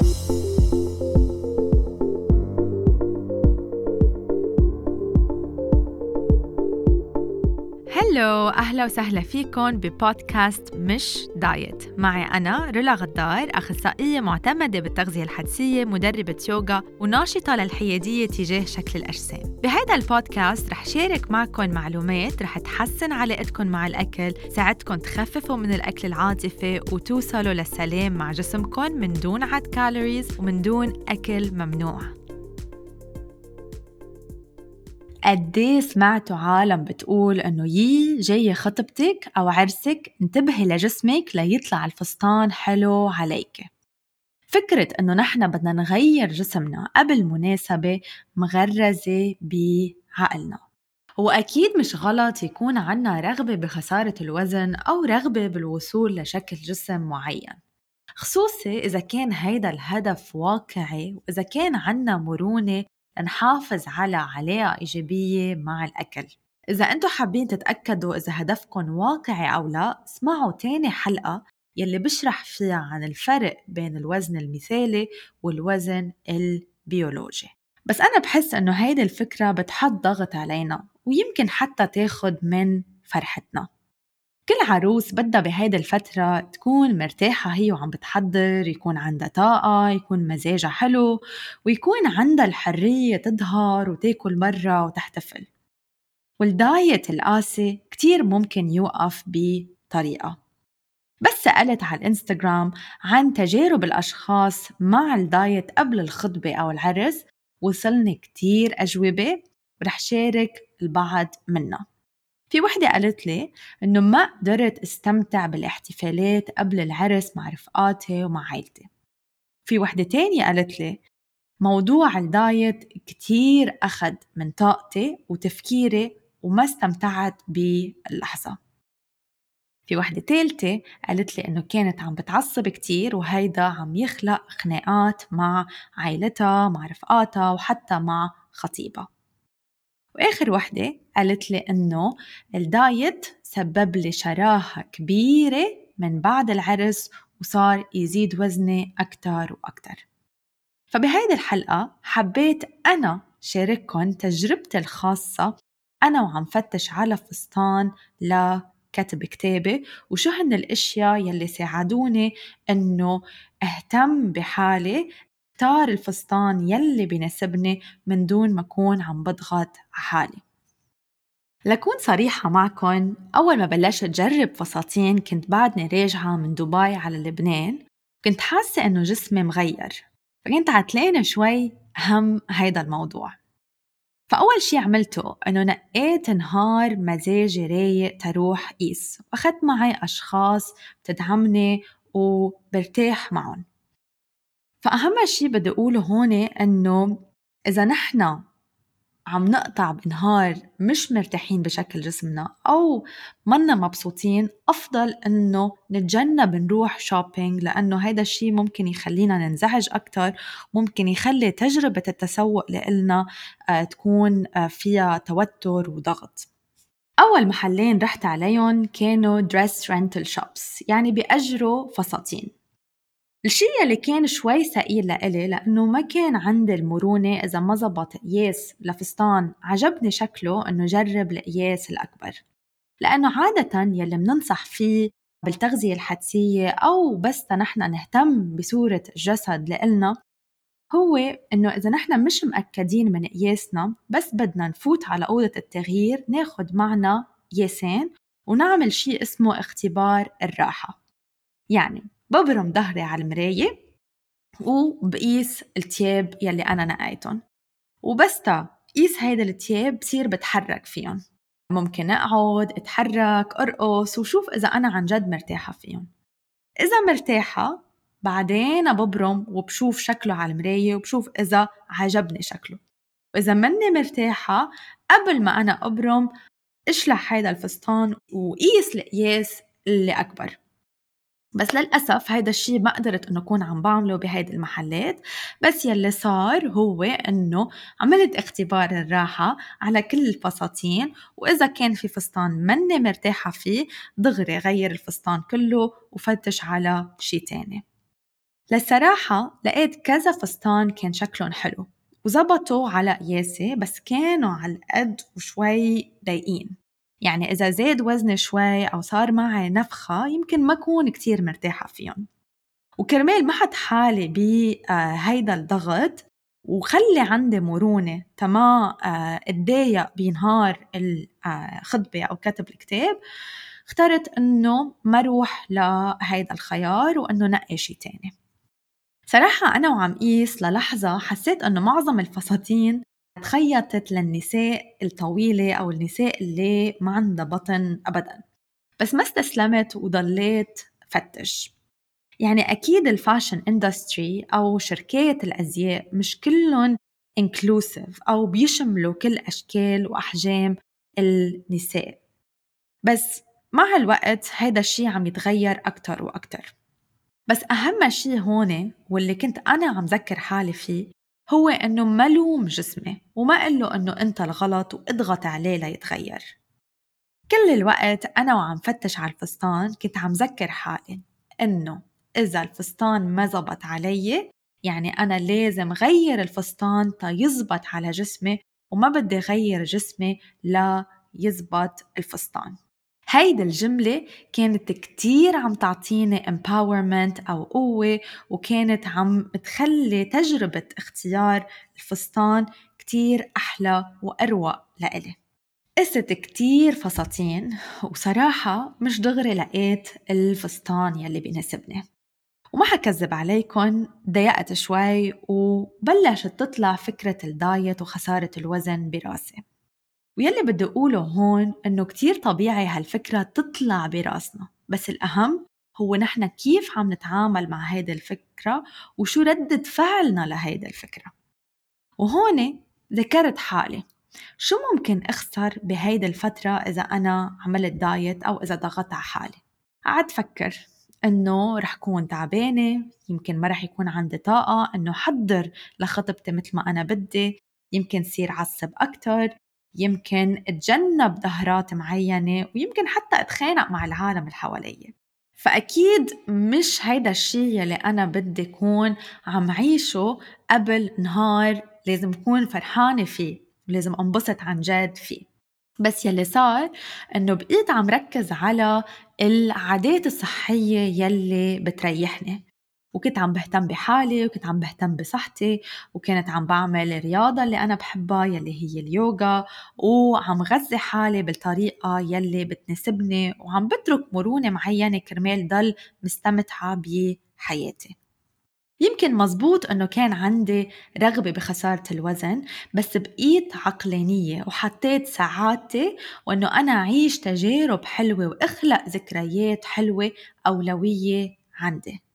Bye. أهلا وسهلا فيكم ببودكاست مش diet. معي أنا رولا غدار أخصائية معتمدة بالتغذية الحدسية مدربة يوغا وناشطة للحيادية تجاه شكل الأجسام. بهذا البودكاست رح شارك معكم معلومات رح تحسن علاقتكم مع الأكل ساعدكم تخففوا من الأكل العاطفي وتوصلوا للسلام مع جسمكم من دون عد calories ومن دون أكل ممنوع. قديه سمعتوا عالم بتقول إنه يي جاية خطبتك أو عرسك انتبهي لجسمك ليطلع الفستان حلو عليك. فكرة إنه نحن بدنا نغير جسمنا قبل مناسبة مغرزة بعقلنا. وأكيد مش غلط يكون عنا رغبة بخسارة الوزن أو رغبة بالوصول لشكل جسم معين. خصوصي إذا كان هيدا الهدف واقعي وإذا كان عنا مرونة نحافظ على علاقة إيجابية مع الأكل. إذا أنتم حابين تتأكدوا إذا هدفكم واقعي أو لا اسمعوا تاني حلقة يلي بشرح فيها عن الفرق بين الوزن المثالي والوزن البيولوجي. بس أنا بحس إنه هيدي الفكرة بتحط ضغط علينا ويمكن حتى تاخد من فرحتنا. كل عروس بدها بهيدي الفترة تكون مرتاحة هي وعم بتحضر يكون عندها طاقة يكون مزاجها حلو ويكون عندها الحرية تظهر وتاكل برا وتحتفل. والدايت القاسي كتير ممكن يوقف بطريقة. بس سألت على الإنستغرام عن تجارب الأشخاص مع الدايت قبل الخطبة أو العرس وصلني كتير أجوبة ورح شارك البعض منها. في وحدة قالت لي إنه ما قدرت استمتع بالاحتفالات قبل العرس مع رفقاتي ومع عائلتي في وحدة تانية قالت لي موضوع ال diet كتير أخد من طاقتي وتفكيري وما استمتعت باللحظة. في وحدة تالتة قالت لي إنه كانت عم بتعصب كتير وهيدا عم يخلق خناقات مع عائلتها مع رفقاتها وحتى مع خطيبها. وآخر وحدة قالت لي إنه ال diet سبب لي شراهة كبيرة من بعد العرس وصار يزيد وزني أكتر وأكتر. فبهيدي الحلقة حبيت أنا شارككم تجربتي الخاصة. أنا وعم فتش على فستان لكتب كتابي وشو هن الأشياء يلي ساعدوني إنه أهتم بحالي اختار الفستان يلي بيناسبني من دون ما أكون عم بضغط حالي. لكون صريحة معكم أول ما بلشت جرب فساتين كنت بعدني راجعة من دبي على لبنان كنت حاسة إنه جسمي مغير فكنت عتلانة شوي هم هيدا الموضوع. فأول شي عملته إنه نقيت نهار مزاجي رايق تروح قيس وأخدت معي أشخاص بتدعمني وبرتاح معهم فأهم شي بدي أقوله هون إنه إذا نحن عم نقطع بنهار مش مرتاحين بشكل جسمنا أو منا مبسوطين أفضل إنه نتجنب نروح shopping لأنه هيدا الشي ممكن يخلينا ننزعج أكتر ممكن يخلي تجربة التسوق لإلنا آه، تكون آه، فيها توتر وضغط. أول محلين رحت عليهم كانوا dress rental shops يعني بيأجروا فساتين. الشي اللي كان شوي ثقيل لإلي لأنه ما كان عندي المرونة إذا ما زبط قياس لفستان عجبني شكله إنه جرب القياس الأكبر. لأنه عادة يلي مننصح فيه بالتغذية الحدسية أو بس نحن نهتم بصورة الجسد لإلنا هو إنه إذا نحن مش مأكدين من قياسنا بس بدنا نفوت على أوضة التغيير ناخد معنا قياسين ونعمل شي اسمه اختبار الراحة. يعني ببرم ظهري على المراية وبقيس التياب يلي أنا نقيتهم. وبس قيس هيدا التياب بصير بتحرك فيهم. ممكن أقعد أتحرك أرقص وشوف إذا أنا عن جد مرتاحة فيهم. إذا مرتاحة بعدين ببرم وبشوف شكله على المراية وبشوف إذا عجبني شكله. وإذا مني مرتاحة قبل ما أنا أبرم إشلح هيدا الفستان وقيس القياس اللي أكبر. بس للأسف هيدا الشيء ما قدرت إنه أكون عم بعمله بهيدي المحلات. بس يلي صار هو إنه عملت اختبار الراحة على كل الفساتين وإذا كان في فستان مني مرتاحة فيه دغري غير الفستان كله وفتش على شيء تاني. للصراحة لقيت كذا فستان كان شكلهم حلو وزبطوا على قياسي بس كانوا على القد وشوي ضيقين يعني إذا زاد وزني شوي أو صار معي نفخة يمكن ما أكون كتير مرتاحة فيهم. وكرمال ما حط حالي بهيدا الضغط وخلي عندي مرونة تما آه، أتضايق بنهار الخطبة أو كتب الكتاب اخترت إنه ما أروح لهيدا الخيار وإنه نقي شي تاني. صراحة أنا وعم قيس للحظة حسيت إنه معظم الفساتين تخيطت للنساء الطويلة أو النساء اللي ما عندها بطن أبدا. بس ما استسلمت وضليت فتش. يعني أكيد ال fashion industry أو شركات الأزياء مش كلهم inclusive أو بيشملوا كل أشكال وأحجام النساء. بس مع الوقت هيدا الشي عم يتغير أكتر وأكتر. بس أهم شي هون واللي كنت أنا عم ذكر حالي فيه هو إنه ملوم جسمي وما أقول له إنه أنت الغلط وإضغط عليه ليتغير. كل الوقت أنا وعم فتش على الفستان كنت عم ذكر حالي إنه إذا الفستان ما زبط علي يعني أنا لازم غير الفستان تا يزبط على جسمي وما بدي غير جسمي لا يزبط الفستان. هيدي الجملة كانت كتير عم تعطيني empowerment أو قوة وكانت عم تخلي تجربة اختيار الفستان كتير أحلى وأروق لإلي. قست كتير فساتين وصراحة مش دغري لقيت الفستان يلي بيناسبني. وما حكذب عليكم ضيقت شوي وبلشت تطلع فكرة الدايت وخسارة الوزن براسي. ويلي بدي أقوله هون إنه كتير طبيعي هالفكرة تطلع براسنا. بس الأهم هو نحن كيف عم نتعامل مع هيدي الفكرة وشو ردة فعلنا لهيدي الفكرة. وهون ذكرت حالي. شو ممكن أخسر بهيدي الفترة إذا أنا عملت دايت أو إذا ضغطت على حالي؟ قعدت فكر إنه رح كون تعبانة يمكن ما رح يكون عندي طاقة إنه حضر لخطبتي مثل ما أنا بدي يمكن صير عصب أكتر يمكن أتجنب ظهرات معينة ويمكن حتى أتخانق مع العالم اللي فأكيد مش هيدا الشيء يلي أنا بدي كون عم عيشه قبل نهار لازم كون فرحانة فيه ولازم أنبسط عن جد فيه. بس يلي صار إنه بقيت عم ركز على العادات الصحية يلي بتريحني. وكنت عم بهتم بحالي وكنت عم بهتم بصحتي وكنت عم بعمل الرياضة اللي أنا بحبها يلي هي اليوغا وعم غذي حالي بالطريقة يلي بتناسبني وعم بترك مرونة معينة كرمال ضل مستمتعة بحياتي. يمكن مزبوط إنه كان عندي رغبة بخسارة الوزن بس بقيت عقلانية وحطيت سعادتي وإنه أنا أعيش تجارب حلوة وأخلق ذكريات حلوة أولوية عندي.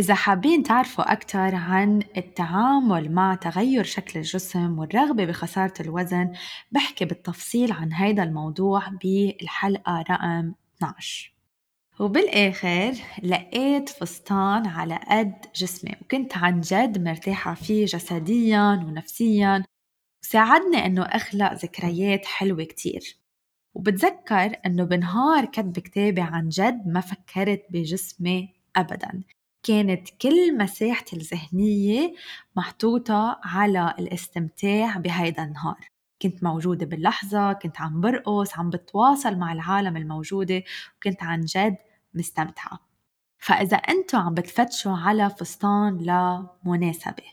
إذا حابين تعرفوا أكثر عن التعامل مع تغير شكل الجسم والرغبة بخسارة الوزن بحكي بالتفصيل عن هذا الموضوع بالحلقة رقم 12 وبالآخر لقيت فستان على قد جسمي وكنت عن جد مرتاحة فيه جسديا ونفسيا وساعدني أنه أخلق ذكريات حلوة كتير. وبتذكر أنه بنهار كتب كتابي عن جد ما فكرت بجسمي أبدا. كانت كل مساحتي الذهنية محطوطة على الاستمتاع بهيدا النهار. كنت موجودة باللحظة كنت عم برقص عم بتواصل مع العالم الموجودة وكنت عن جد مستمتعة. فإذا أنتوا عم بتفتشوا على فستان لمناسبة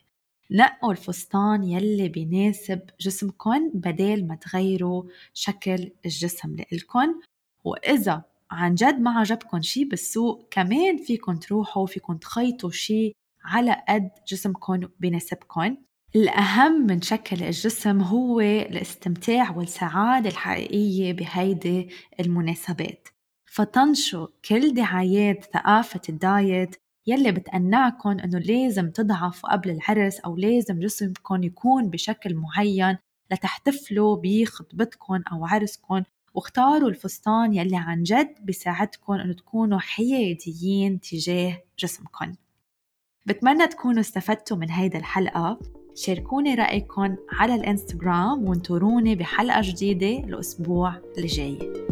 نقوا الفستان يلي بيناسب جسمكن بدل ما تغيروا شكل الجسم لإلكن. وإذا عن جد ما عجبكم شي بالسوق كمان فيكم تروحوا وفيكم تخيطوا شي على قد جسمكم بيناسبكم الأهم من شكل الجسم هو الاستمتاع والسعادة الحقيقية بهيدي المناسبات. فطنشوا كل دعايات ثقافة الدايت يلي بتقنعكم إنه لازم تضعفوا قبل العرس أو لازم جسمكم يكون بشكل معين لتحتفلوا بخطبتكم أو عرسكم واختاروا الفستان يلي عن جد بيساعدكم إنه تكونوا حياديين تجاه جسمكم بتمنى تكونوا استفدتوا من هيدا الحلقة. شاركوني رأيكم على الإنستغرام وانطروني بحلقة جديدة الأسبوع الجاي.